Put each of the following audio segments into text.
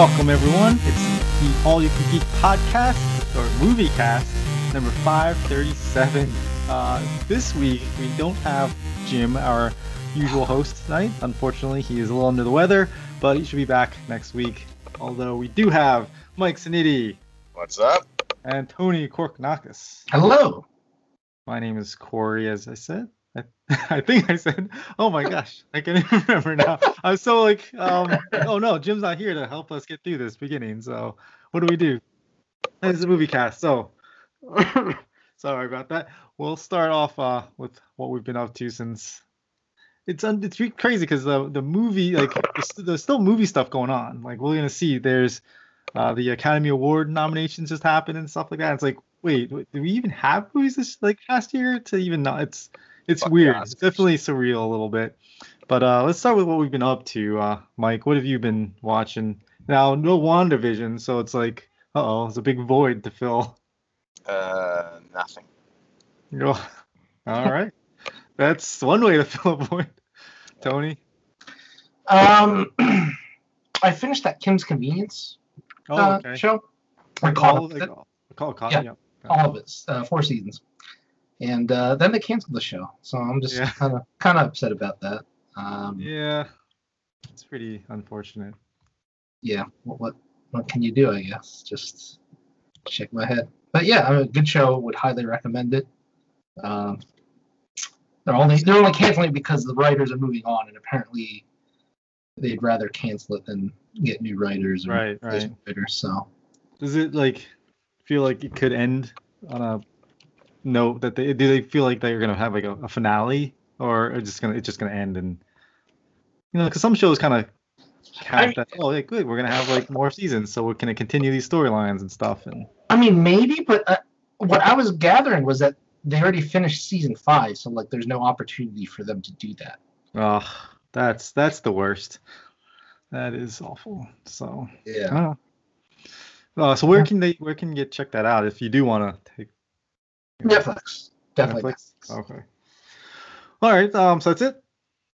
Welcome everyone. It's the All You Can Geek podcast or movie cast number 537. Uh, this week we don't have Jim, our usual host tonight. Unfortunately, he is a little under the weather, but he should be back next week. Although we do have Mike Saniti What's up? and Tony Korknakis. Hello. My name is Corey, as I said. I, I think I said. Oh my gosh, I can't even remember now. I'm so like, um, oh no, Jim's not here to help us get through this beginning. So what do we do? This is a movie cast. So sorry about that. We'll start off uh, with what we've been up to since it's it's crazy because the the movie like there's, still movie stuff going on. Like we're gonna see there's uh, the Academy Award nominations just happened and stuff like that. It's like wait, do we even have movies this like past year to even know? It's it's Fuck weird. It's definitely surreal a little bit. But uh, let's start with what we've been up to. Uh, Mike, what have you been watching? Now, no WandaVision, so it's like, uh oh, it's a big void to fill. Uh, nothing. You all right, that's one way to fill a void. Tony, Um, I finished that Kim's Convenience oh uh, okay, show. I all, caught like, up with it, all, all, caught, Yeah. yeah. all of it, uh, four seasons, and uh, then they canceled the show. So I'm just Yeah. kind of kind of upset about that. Um, Yeah, it's pretty unfortunate. yeah. What, what what can you do? I guess just shake my head. But yeah, I mean, good show. Would highly recommend it. Um, they're only they're only canceling because the writers are moving on, and apparently they'd rather cancel it than get new writers or Right, right. writers. So Does it like feel like it could end on a note that they do they feel like they're gonna have like a, a finale or it's just gonna it's just gonna end and you know because some shows kind of have that oh like good we're gonna have like more seasons so we're gonna continue these storylines and stuff and I mean, maybe, but uh, what I was gathering was that they already finished season five, so like, there's no opportunity for them to do that. oh that's that's the worst that is awful so Yeah. Uh, so where can they where can you get check that out if you do want to take Netflix, definitely. Netflix? Okay. All right. Um. So that's it.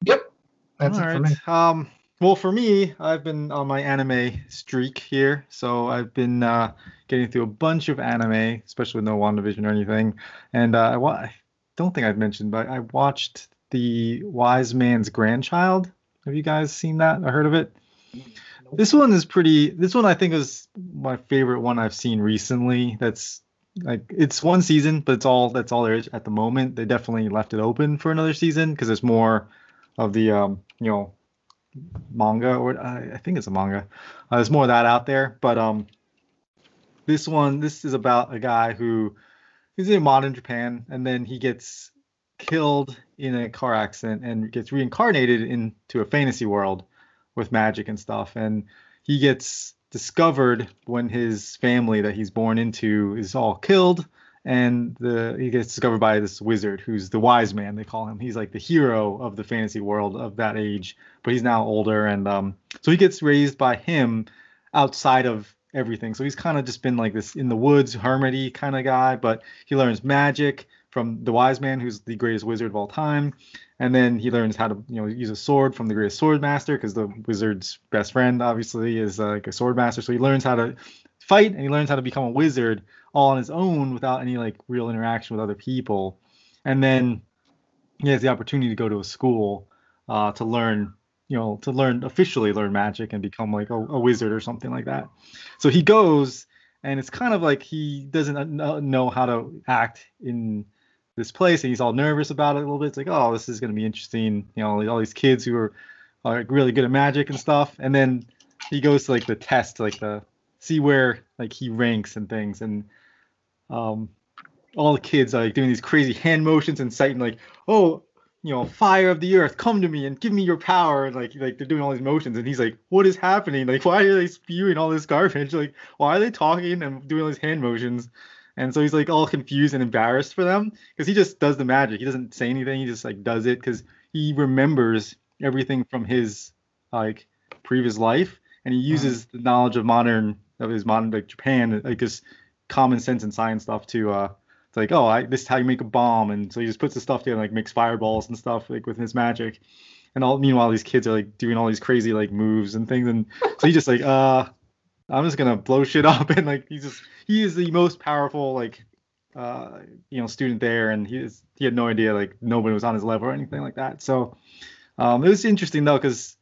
Yep, that's All it for me. Um, well, for me, I've been on my anime streak here, so I've been uh, getting through a bunch of anime, especially with no WandaVision or anything. And uh, I, wa- I don't think I've mentioned, but I watched the Wise Man's Grandchild. Have you guys seen that or heard of it? This one is pretty. This one I think is my favorite one I've seen recently. That's like it's one season, but it's all that's all there is at the moment. They definitely left it open for another season because there's more of the um you know manga or I, think it's a manga. Uh, there's more of that out there, but um this one this is about a guy who is in modern Japan and then he gets killed in a car accident and gets reincarnated into a fantasy world with magic and stuff and he gets discovered when his family that he's born into is all killed and the he gets discovered by this wizard who's the wise man they call him. He's like the hero of the fantasy world of that age but he's now older and um so he gets raised by him outside of everything. So he's kind of just been like this in the woods hermity kind of guy but he learns magic from the wise man who's the greatest wizard of all time and then he learns how to you know use a sword from the greatest sword master because the wizard's best friend obviously is uh, like a sword master. So he learns how to fight and he learns how to become a wizard all on his own without any like real interaction with other people. And then he has the opportunity to go to a school uh, to learn you know to learn officially learn magic and become like a, a wizard or something like that. So he goes and it's kind of like he doesn't know how to act in this place and he's all nervous about it a little bit. It's like oh this is going to be interesting. You know all these kids who are, are really good at magic and stuff. And then he goes to like the test like the see where like he ranks and things. And um all the kids are like doing these crazy hand motions and citing like oh you know fire of the earth come to me and give me your power. And like like they're doing all these motions. And he's like what is happening? Like why are they spewing all this garbage? Like why are they talking and doing all these hand motions and so he's like all confused and embarrassed for them because he just does the magic. He doesn't say anything. He just like does it because he remembers everything from his like previous life. And he uses the knowledge of modern of his modern like Japan like just common sense and science stuff to uh it's like oh I this is how you make a bomb. And so he just puts the stuff together like makes fireballs and stuff like with his magic. And all meanwhile these kids are like doing all these crazy like moves and things. And so he just like uh I'm just gonna blow shit up and like he's just he is the most powerful like uh you know student there and he is he had no idea like nobody was on his level or anything like that. So um it was interesting though because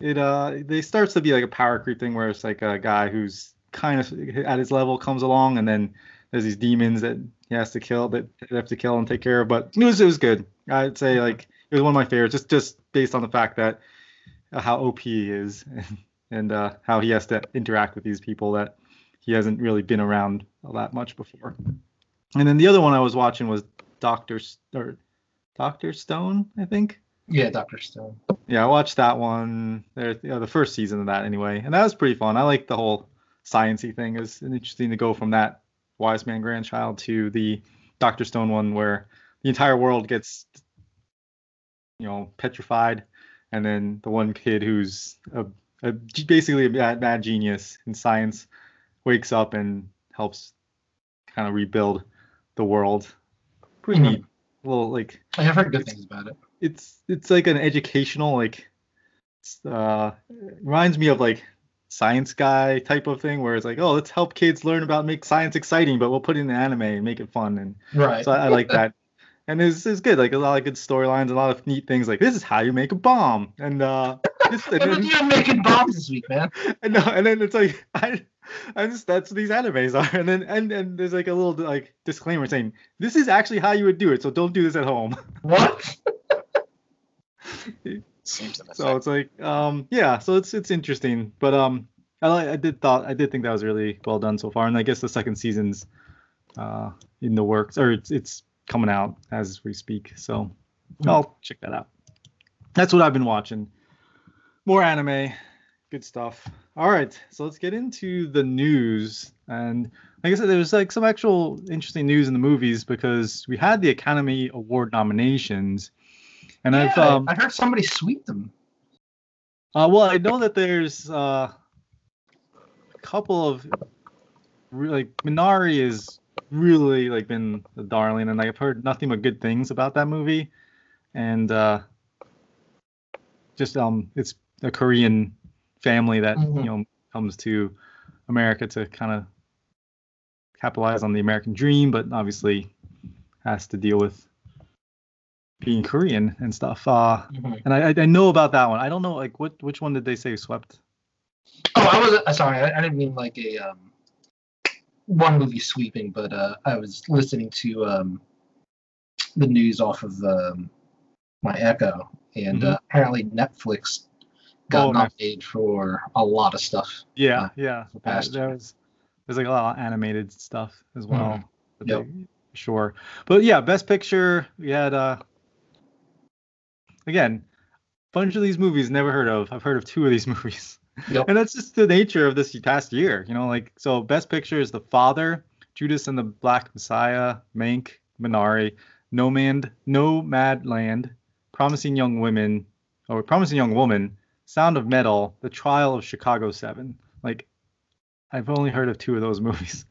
it uh it starts to be like a power creep thing where it's like a guy who's kind of at his level comes along and then there's these demons that he has to kill that they have to kill and take care of. But it was it was good. I'd say like it was one of my favorites just just based on the fact that uh, how OP he is and, uh, how he has to interact with these people that he hasn't really been around that much before. And then the other one I was watching was Doctor or Doctor Stone, I think. Yeah, Doctor Stone. Yeah, I watched that one. There, you know, the first season of that anyway, and that was pretty fun. I like the whole sciency thing. It's interesting to go from that wise man grandchild to the Doctor Stone one, where the entire world gets, you know, petrified, and then the one kid who's a, a basically a mad, mad genius in science wakes up and helps kind of rebuild the world. Pretty Mhm. neat. Little like I've heard good things about it. it's it's like an educational like uh reminds me of like science guy type of thing where it's like oh let's help kids learn about make science exciting but we'll put it in the anime and make it fun and Right. so I, I like that and it's, it's good like a lot of good storylines a lot of neat things like this is how you make a bomb and uh this, and, Look then, at you making bombs this week, man. and, no, and then it's like I I just that's what these animes are and then and and there's like a little like disclaimer saying this is actually how you would do it so don't do this at home What? Seems an so it's like um yeah so it's it's interesting but um i i did thought i did think that was really well done so far and i guess the second season's uh in the works or it's it's coming out as we speak so Hmm. i'll check that out that's what i've been watching more anime. Good stuff. All right so let's get into the news. And like i said there was like some actual interesting news in the movies because we had the academy award nominations. And i've Yeah, um I heard somebody sweep them. uh, well, I know that there's uh, a couple of like Minari is really like been a darling, and I've heard nothing but good things about that movie, and uh, just um, it's a Korean family that Mhm. you know comes to America to kind of capitalize on the American dream, but obviously has to deal with being Korean and stuff. Uh, Mhm. and I, I- know about that one. I don't know like what which one did they say swept? Oh, I was uh, sorry. I, I didn't mean like a um, one movie sweeping, but uh, I was listening to um, the news off of um, my Echo, and uh, apparently Netflix got Mm-hmm. Oh, nominated for a lot of stuff. Yeah, Uh, yeah. the There, was there's like a lot of animated stuff as well. that Yep. Sure. But yeah, best picture, we had uh again, bunch of these movies never heard of. I've heard of two of these movies. Yep. And that's just the nature of this past year, you know, like so best picture is The Father, Judas and the Black Messiah, Mank, Minari, No Man, No Mad Land, Promising Young Women, or Promising Young Woman, Sound of Metal, The Trial of Chicago 7. Like I've only heard of two of those movies.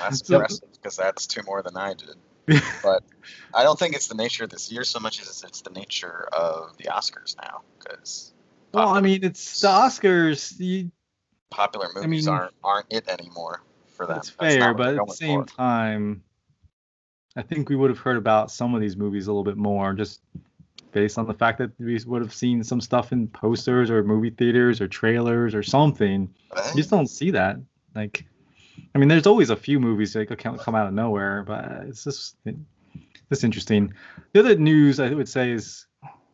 that's so- impressive because that's two more than I did. But I don't think it's the nature of this year so much as it's the nature of the Oscars now because well, I mean, it's the Oscars. You, popular I movies mean, aren't aren't it anymore for them. That's not fair, but at the same for. time, I think we would have heard about some of these movies a little bit more, just based on the fact that we would have seen some stuff in posters or movie theaters or trailers or something. You just don't see that. Like, I mean, there's always a few movies that could come out of nowhere, but it's just it's interesting. The other news I would say is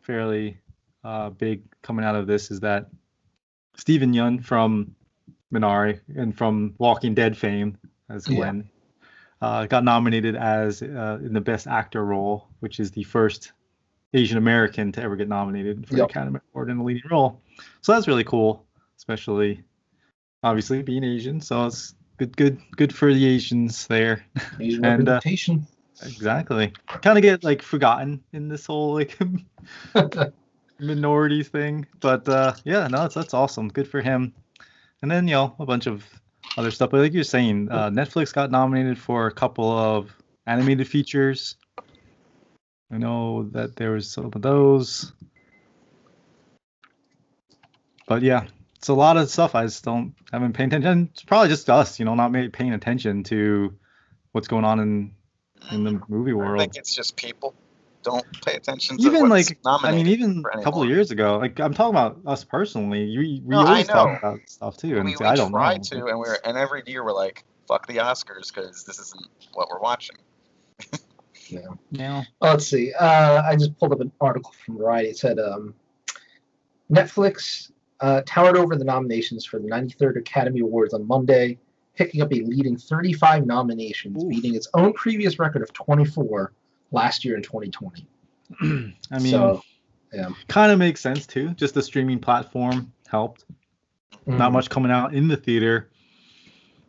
fairly uh, big coming out of this is that Steven Yeun from Minari and from Walking Dead fame as Yeah. Glenn uh, got nominated as uh, in the Best Actor role, which is the first Asian American to ever get nominated for Yep. the Academy Award in a leading role. So that's really cool, especially obviously being Asian. So it's good, good, good for the Asians there. Asian And, uh, exactly. Kind of get like forgotten in this whole like minority thing, but uh, yeah, no, that's that's awesome. Good for him. And then you know a bunch of other stuff. But like you're saying, uh, Netflix got nominated for a couple of animated features. I know that there was some of those. But yeah, it's a lot of stuff I just don't haven't paying attention. It's probably just us, you know, not paying attention to what's going on in in the movie world. I think it's just people don't pay attention to Even like I mean, even a couple of years ago, like I'm talking about us personally. We we No, always talk about stuff too, and we, we I don't try know. to, and we're and every year we're like, fuck the Oscars because this isn't what we're watching. Yeah. Well, let's see. Uh, I just pulled up an article from Variety. It said um, Netflix uh, towered over the nominations for the 93rd Academy Awards on Monday, picking up a leading 35 nominations, beating its own previous record of 24 last year in 2020. I mean, so, kind of makes sense too. Just the streaming platform helped. Not mm, much coming out in the theater.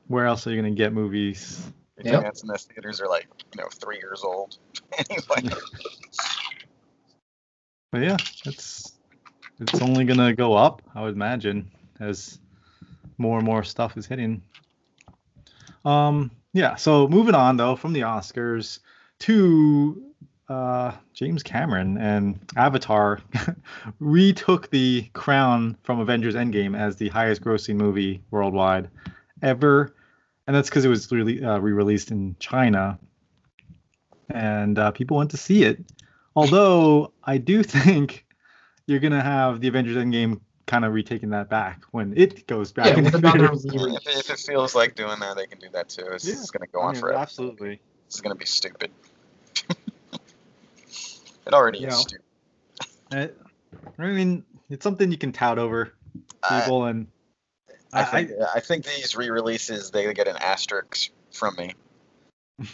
Where else are you gonna get movies? The Yep. chance in the theaters are like, you know, three years old. anyway, But yeah, it's it's only gonna go up, I would imagine, as more and more stuff is hitting. Um, yeah. So moving on though from the Oscars to uh, James Cameron and Avatar retook the crown from Avengers Endgame as the highest-grossing movie worldwide ever, and that's because it was really uh, re-released in China, and uh, people went to see it. Although I do think you're gonna have the Avengers Endgame kind of retaking that back when it goes back Yeah, in the another theaters. re- if, if it feels like doing that, they can do that too. It's Yeah, just gonna go I on mean, forever. Absolutely. it's gonna be stupid. it already You is know. stupid. I, I mean, it's something you can tout over I, people, and I I, think I think these re-releases they get an asterisk from me.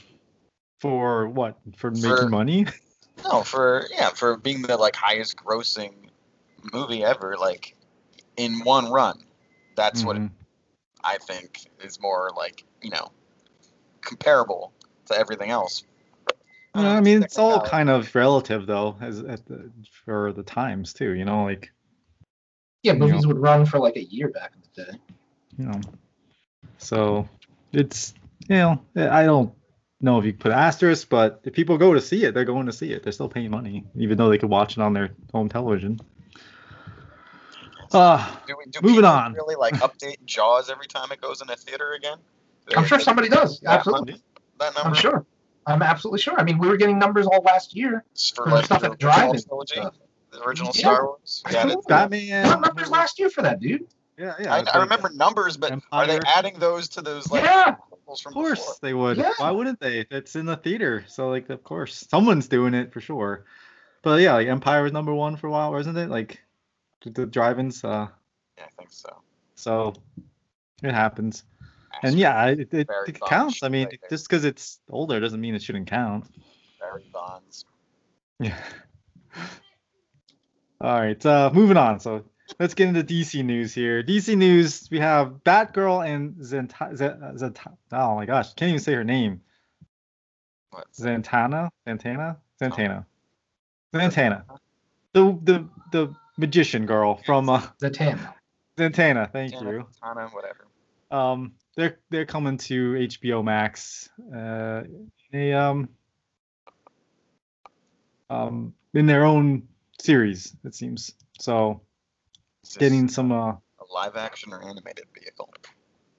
for what? For making For- money? No, for yeah, for being the like highest grossing movie ever, like in one run. That's what Mhm. I think is more like you know comparable to everything else. Yeah, Uh, I mean, it's all kind of relative, though, as at the, for the times too. You know, like yeah, you movies would run for like a year back in the you know, so it's you know, I don't know if you put asterisk, but if people go to see it, they're going to see it. They're still paying money, even though they could watch it on their home television. Uh, Do we, do moving people on. Really like update Jaws every time it goes in a theater again? I'm sure They- somebody does. Yeah, Absolutely. That number I'm sure. I'm absolutely sure. I mean, we were getting numbers all last year. for for like stuff the at original drive-in the original Yeah. Star Wars. Yeah, Absolutely. that's- Batman. What numbers last year for that, dude? Yeah, yeah. I, it's I like- remember numbers, but are they adding those to those like Yeah. sequels from Of course before? they would. Yeah. Why wouldn't they? It's in the theater, so like of course someone's doing it for sure. But yeah, like Empire was number one for a while, wasn't it? Like the- the drive-ins. Uh, Yeah, I think so. so it happens. And yeah, it, it, it counts. I mean, right just because it's older doesn't mean it shouldn't count. Barry Bonds. Yeah. All right, uh, moving on. So let's get into DC news here. DC news, we have Batgirl and Zenta- Z- Zenta- oh my gosh, can't even say her name. What? Zantana? Zantana? Zantana. Zantana. The the the magician girl from uh, Zatanna. Zantana, thank Tana, you. Tana, whatever. Um they're they're coming to HBO Max uh a um um in their own series it seems. So Is this getting some uh a live action or animated vehicle.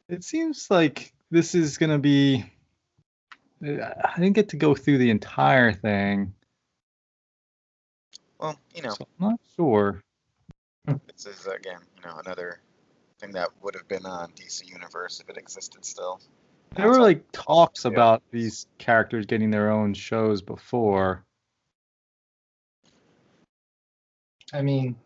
it seems like this is going to be I didn't get to go through the entire thing. Well, you know, So I'm not sure. this is again, you know, another thing that would have been on DC Universe if it existed still. There were like talks Yeah. about these characters getting their own shows before. I mean,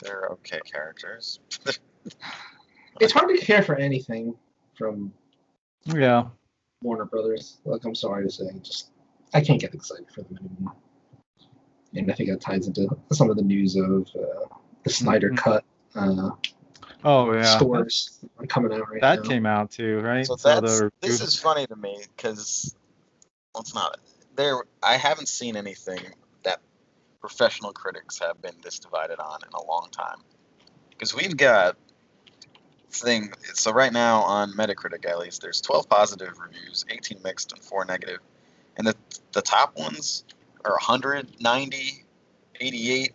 They're okay characters. it's hard to care for anything from Yeah. Warner Brothers. Like, I'm sorry to say, just I can't get excited for them anymore. And I think that ties into some of the news of uh, the Snyder Mhm. Cut uh, Oh yeah. stores coming out right That now. came out too, right? So So that's the this is funny to me because well, it's not there. I haven't seen anything that professional critics have been this divided on in a long time. Because we've got thing. So right now on Metacritic, at least, there's 12 positive reviews, 18 mixed, and four negative. and the the top ones are 190, 88,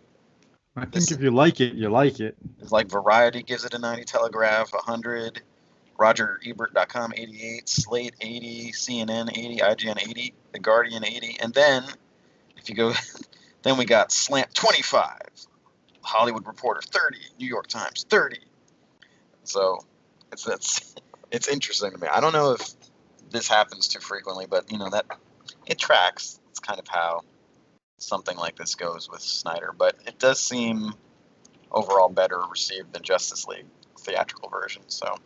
I think This- if you like it, you like it. It's like Variety gives it a 90, Telegraph 100, RogerEbert.com 88, Slate 80, CNN 80, IGN 80, The Guardian 80, and then if you go, then we got Slant 25, Hollywood Reporter 30, New York Times 30. So it's that's it's interesting to me. I don't know if this happens too frequently, but you know that it tracks. It's kind of how something like this goes with Snyder, but it does seem overall better received than Justice League theatrical version. So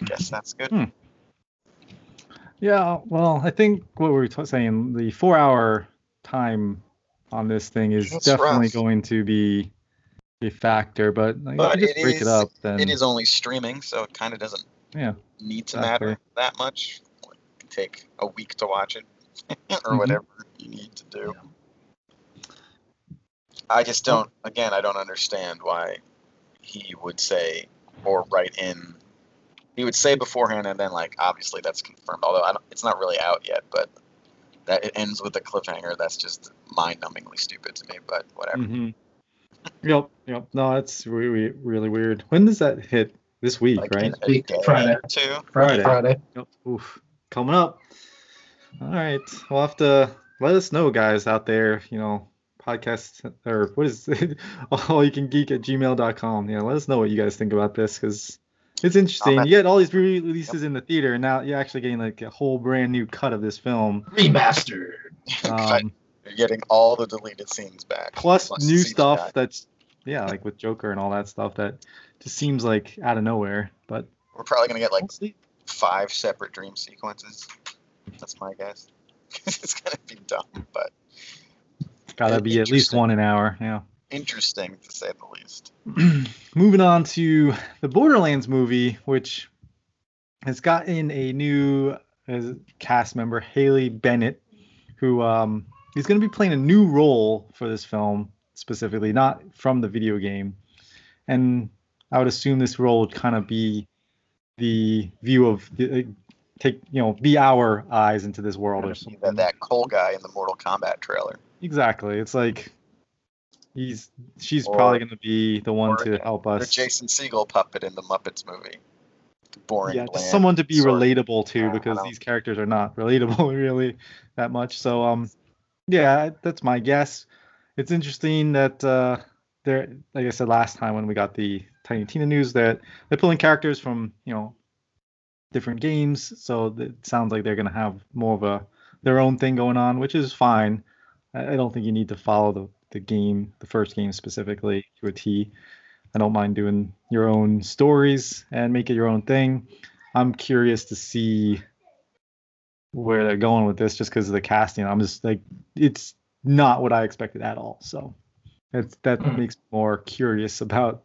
I guess that's good. Hmm. Yeah, well, I think what we were t- saying, the four-hour time on this thing is It's definitely rough. going to be a factor. But, like, But if you just it break is- it up, then It is only streaming, so it kind of doesn't yeah, need to Exactly. matter that much. It can take a week to watch it or Mhm. whatever you need to do. I just don't. Again, I don't understand why he would say or write in. He would say beforehand, and then like obviously that's confirmed. Although I don't, it's not really out yet, but that it ends with a cliffhanger. That's just mind-numbingly stupid to me. But whatever. hmm Yep, yep. No, it's really, really weird. When does that hit? This week, Like right? Week, Friday. or two. Friday. Friday. Yep. Oof. Coming up. All right. We'll have to let us know, guys out there. You know, podcast or what is it? All you can geek at gmail.com. Yeah, let us know what you guys think about this because it's interesting. You get all these re-releases in the theater, and now you're actually getting like a whole brand new cut of this film. Remastered. Um, You're getting all the deleted scenes back. plus new CGI. stuff that's yeah, like with Joker and all that stuff that just seems like out of nowhere. But We're probably gonna get like we'll five separate dream sequences. That's my guess. it's gonna be dumb, but gotta be at least one an hour. Yeah. Interesting to say the least. moving on to the Borderlands movie, which has gotten a new uh, cast member, Haley Bennett, who um, is going to be playing a new role for this film, specifically, not from the video game. And I would assume this role would kind of be the view of the, uh, take, you know, be our eyes into this world or something. That, that Cole guy in the Mortal Kombat trailer. Exactly. It's like he's she's Or- probably going to be the one to help us. The. Jason Segel puppet in the Muppets movie. Boring. yeah, bland someone to be of- relatable to Yeah, because these characters are not relatable really that much. So um, yeah, that's my guess. It's interesting that uh, they're like I said last time when we got the Tiny Tina news that they're pulling characters from you know different games. So it sounds like they're gonna have more of a their own thing going on, which is fine. I don't think you need to follow the the game, the first game specifically to a T. I don't mind doing your own stories and make it your own thing. I'm curious to see where they're going with this just because of the casting. I'm just like, it's not what I expected at all. So that's, that Hmm. makes me more curious about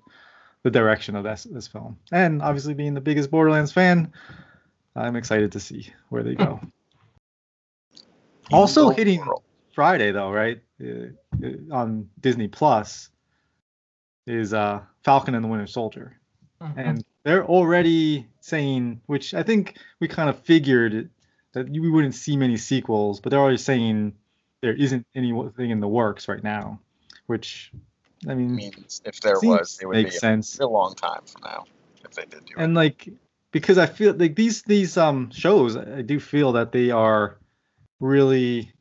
the direction of this, this film. And obviously, being the biggest Borderlands fan, I'm excited to see where they go. Also hitting- Friday though, right? Uh, on Disney Plus is uh Falcon and the Winter Soldier. And they're already saying, which I think we kind of figured that we wouldn't see many sequels, but they're already saying there isn't anything in the works right now, which I I mean, mean, if there seems was, it would makes be sense. a long time from now if they did do it. and like because I feel like these these um shows I do feel that they are really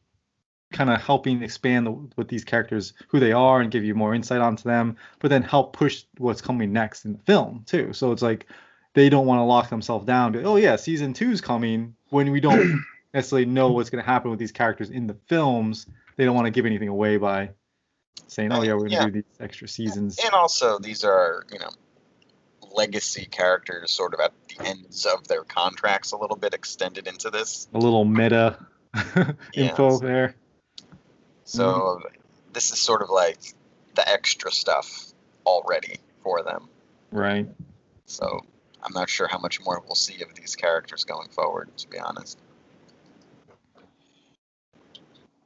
kind of helping expand the, what these characters who they are and give you more insight onto them but then help push what's coming next in the film too so it's like they don't want to lock themselves down to oh yeah season two's coming when we don't necessarily know what's going to happen with these characters in the films they don't want to give anything away by saying oh yeah we're going to Yeah. do these extra seasons And also, these are, you know, legacy characters sort of at the ends of their contracts a little bit extended into this. a little meta info Yes. there So Mm-hmm. this is sort of like the extra stuff already for them. right So I'm not sure how much more we'll see of these characters going forward, to be honest.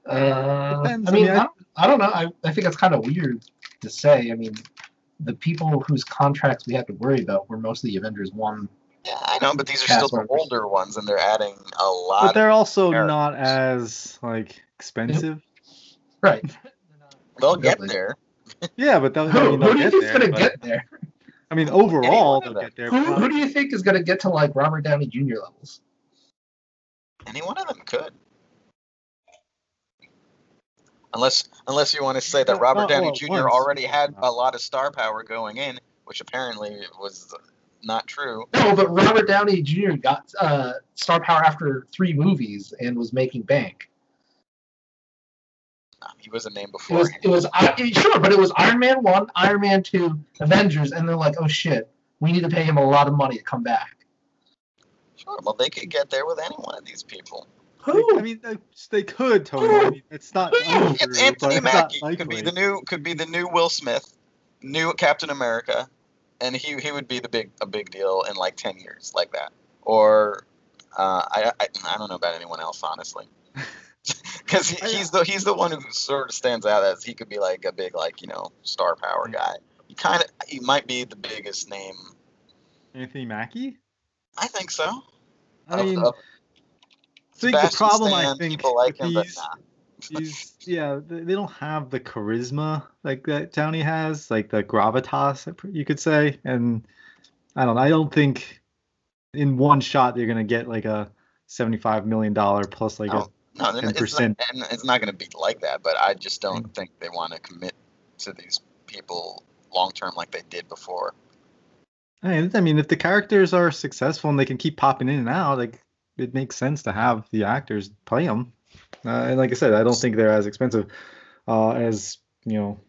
Uh, Depends. I I mean, mean, I, I- don't, know. I, I think it's kind of weird to say. I mean, the people whose contracts we have to worry about were mostly Avengers 1. Yeah, I know, but these are still the older ones, and they're adding a lot. but they're also characters. not as like expensive Right. They'll get there. Yeah, but they'll, I Who, mean, who they'll do you get think's there. gonna but- get there? I mean, overall, Any one of they'll get there. Who, but- who do you think is gonna get to like Robert Downey Jr. levels? Any one of them could. Unless unless you want to say that Robert not Downey all Jr. once. already had a lot of star power going in, which apparently was not true. No, but Robert Downey Jr. got uh, star power after three movies and was making bank. He was a name It before. was it was uh, sure, but it was Iron Man one, Iron Man two, Avengers, and they're like, oh shit, we need to pay him a lot of money to come back. Sure, well they could get there with any one of these people. Who? I mean, they, they could totally. I mean, it's not. Who? It's but Anthony it's not Mackie could be the new could be the new Will Smith, new Captain America, and he he would be the big a big deal in like ten years like that. Or uh, I, I I don't know about anyone else honestly, because he, oh, he's the he's the one who sort of stands out as he could be like a big like you know star power mm-hmm. guy. He kind of he might be the biggest name. Anthony Mackie. I think so. I Of- mean, of I think the Sebastian problem I think people like with him, but these nah. is yeah they, they don't have the charisma like that Downey has, like the gravitas you could say, and I don't. I don't think in one shot you're gonna get like a seventy-five million dollar plus like No. No, it's not, 10%. and it's not going to be like that. But I just don't Mm. think they want to commit to these people long term like they did before. a. I mean, I mean, if the characters are successful and they can keep popping in and out, like it makes sense to have the actors play them. Uh, and like I said, I don't think they're as expensive uh, as you know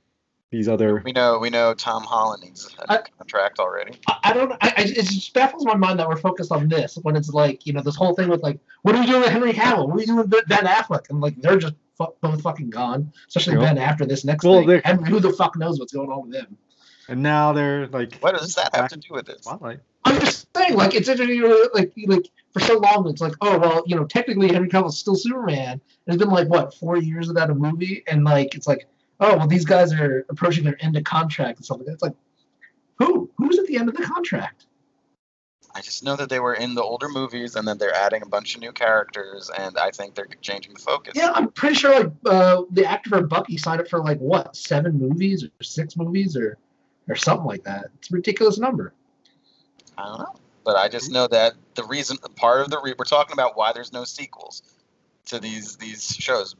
these other. We know we know Tom Holland needs a I- contract already. I, I don't. I, I, it just baffles my mind that we're focused on this when it's like you know this whole thing with like what are we doing with Henry Cavill? What are we doing with Ben Affleck? And like they're just fu- both fucking gone. Especially Yep. Ben after this next Well, thing. they're- who the fuck knows what's going on with them? And now they're like What does that have to do with this? spotlight. I'm just saying, like it's interesting, you know, like like for so long, it's like, oh well, you know, technically Henry Cavill's still Superman. And it's been like what four years without a movie, and like it's like, oh well, these guys are approaching their end of contract and stuff like that. It's like, who who's at the end of the contract? I just know that they were in the older movies and that they're adding a bunch of new characters, and I think they're changing the focus. Yeah, I'm pretty sure like uh, the actor for Bucky signed up for like what seven movies or six movies or or something like that. It's a ridiculous number. I don't know, but I just know that the reason, part of the re- we're talking about why there's no sequels to these these shows.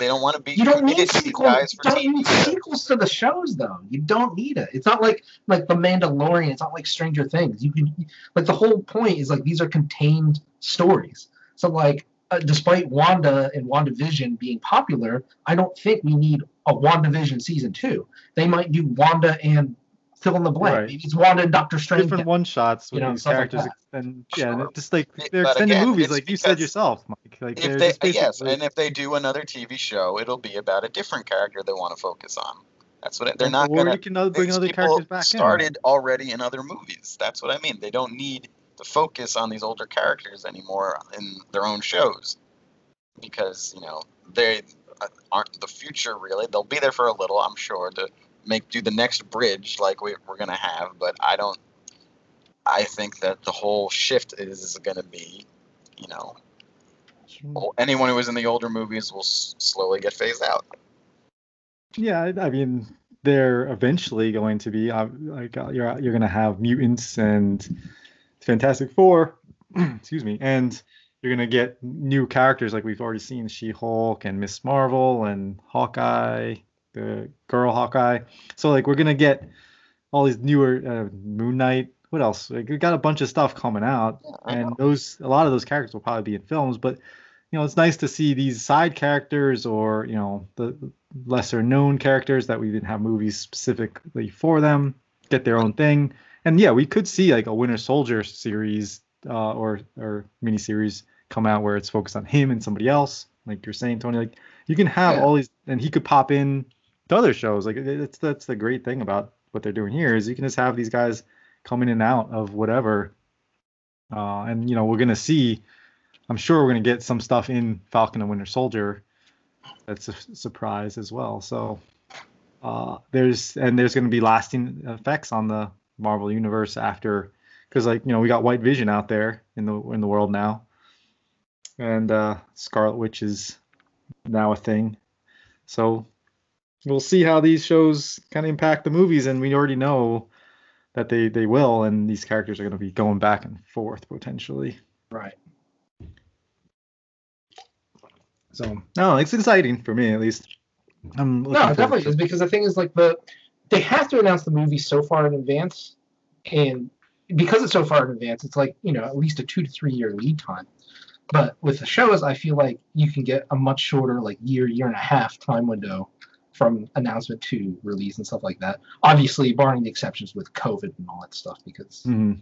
They don't want to be You don't need committed to these sequels. You don't TV need shows. sequels to the shows though. You don't need it. It's not like like the Mandalorian. It's not like Stranger Things. You can like the whole point is like these are contained stories. So like uh, despite Wanda and WandaVision being popular, I don't think we need a WandaVision season two. They might do Wanda and fill in the blank. Right. Maybe it's Wanda and Doctor Strange. different one shots you with know, these stuff like characters and yeah Sure. just like they're extended again, movies like you said yourself mike like If they're they just yes, and if they do another TV show, it'll be about a different character they want to focus on. That's what it, they're not or gonna. you can other- bring other characters back in. started already in other movies. That's what I mean. They don't need to focus on these older characters anymore in their own shows because you know they uh, aren't the future really. They'll be there for a little, I'm sure, to make do the next bridge like we, we're gonna have. But I don't. I think that the whole shift is going to be, you know, well, anyone who was in the older movies will s- slowly get phased out. yeah I- i mean they're eventually going to be uh, like uh, you're you're going to have mutants and fantastic four excuse me and you're going to get new characters like we've already seen she-hulk and miss marvel and hawkeye the girl hawkeye. So like we're going to get all these newer uh, moon knight. What else? Like we got a bunch of stuff coming out and those a lot of those characters will probably be in films but you know it's nice to see these side characters or you know the lesser known characters that we didn't have movies specifically for them get their own thing. And yeah we could see like a winter soldier series uh, or or miniseries come out where it's focused on him and somebody else like you're saying tony. Like you can have Yeah. all these and he could pop in to other shows like it- it's that's the great thing about what they're doing here is you can just have these guys come in and out of whatever uh, and you know we're gonna see i'm sure we're gonna get some stuff in falcon and winter soldier that's a surprise as well. So uh, there's and there's gonna be lasting effects on the marvel universe after because like you know we got white vision out there in the in the world now. And uh scarlet witch is now a thing. So we'll see how these shows kind of impact the movies, and we already know that they they will, and these characters are going to be going back and forth potentially. Right. So no, it's exciting for me at least. I'm No, it definitely is because the thing is like the they have to announce the movie so far in advance, and because it's so far in advance, it's like you know at least a two to three year lead time. But with the shows, I feel like you can get a much shorter, like year, year and a half time window from announcement to release and stuff like that. Obviously, barring the exceptions with COVID and all that stuff, because hmm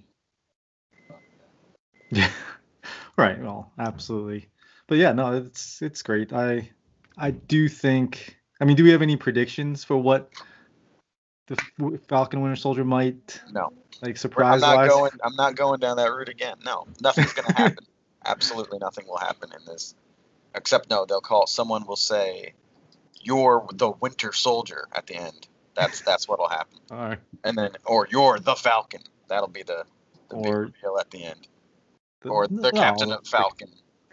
Yeah. right. Well, absolutely. But yeah, no, it's it's great. I I do think. I mean, do we have any predictions for what the Falcon Winter Soldier might No. like surprise. I'm not wise? going. I'm not going down that route again. No, nothing's going to happen. Absolutely nothing will happen in this. Except no, they'll call. Someone will say, "You're the Winter Soldier" at the end. That's that's what'll happen. All right. And then, or you're the Falcon. That'll be the the big Or- reveal at the end. The- Or the Captain no, of Falcon.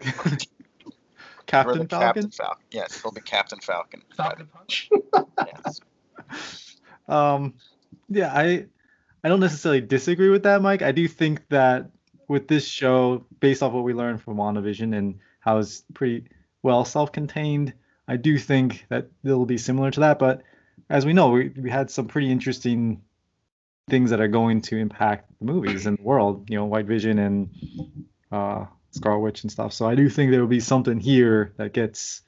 Captain the Falcon. Captain Falcon. Yes, it'll be Captain Falcon. Falcon Punch. Yes. Um, yeah, I I don't necessarily disagree with that, Mike. I do think that with this show, based off what we learned from WandaVision and how it's pretty well self-contained, I do think that it'll be similar to that. But as we know, we, we had some pretty interesting things that are going to impact the movies and the world. You know, White Vision and uh, Scarlet Witch and stuff. So I do think there will be something here that gets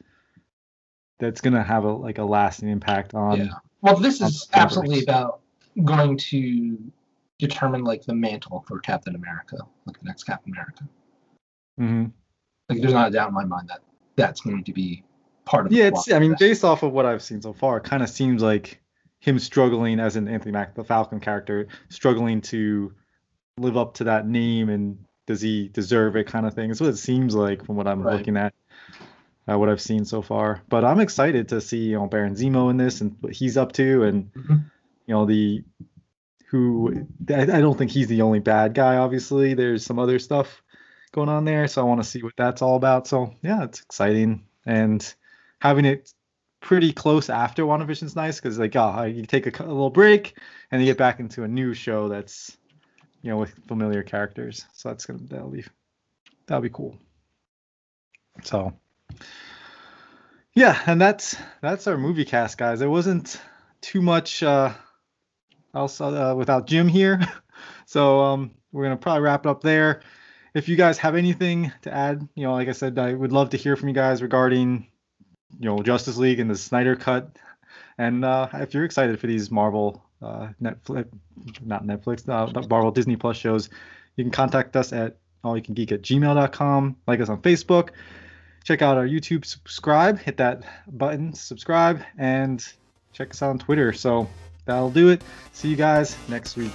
that's gonna have a like a lasting impact on. Yeah. Well, this is absolutely about going to determine like the mantle for Captain America, like the next Captain America. Mm-hmm. Like, there's not a doubt in my mind that that's going to be part of. Yeah, it's. I mean, based off of what I've seen so far, it kind of seems like him struggling as an Anthony Mack, the Falcon character, struggling to live up to that name, and does he deserve it, kind of thing. It's what it seems like from what I'm Right. looking at, uh, what I've seen so far. But I'm excited to see you know Baron Zemo in this and what he's up to, and Mhm. you know the who I, I don't think he's the only bad guy. Obviously, there's some other stuff going on there, so I want to see what that's all about. So yeah, it's exciting and having it pretty close after WandaVision's nice because like oh you take a, a little break and you get back into a new show that's you know with familiar characters. So that's gonna that'll be that'll be cool. So yeah, and that's that's our movie cast, guys. It wasn't too much uh, else uh, without Jim here, so um, we're gonna probably wrap it up there. If you guys have anything to add, you know, like I said, I would love to hear from you guys regarding, you know, Justice League and the Snyder Cut, and uh, if you're excited for these Marvel, uh, Netflix, not Netflix, uh, Marvel Disney Plus shows, you can contact us at allyoucangeek at gmail.com. Like us on Facebook. Check out our YouTube, subscribe, hit that button, subscribe, and check us out on Twitter. So that'll do it. See you guys next week.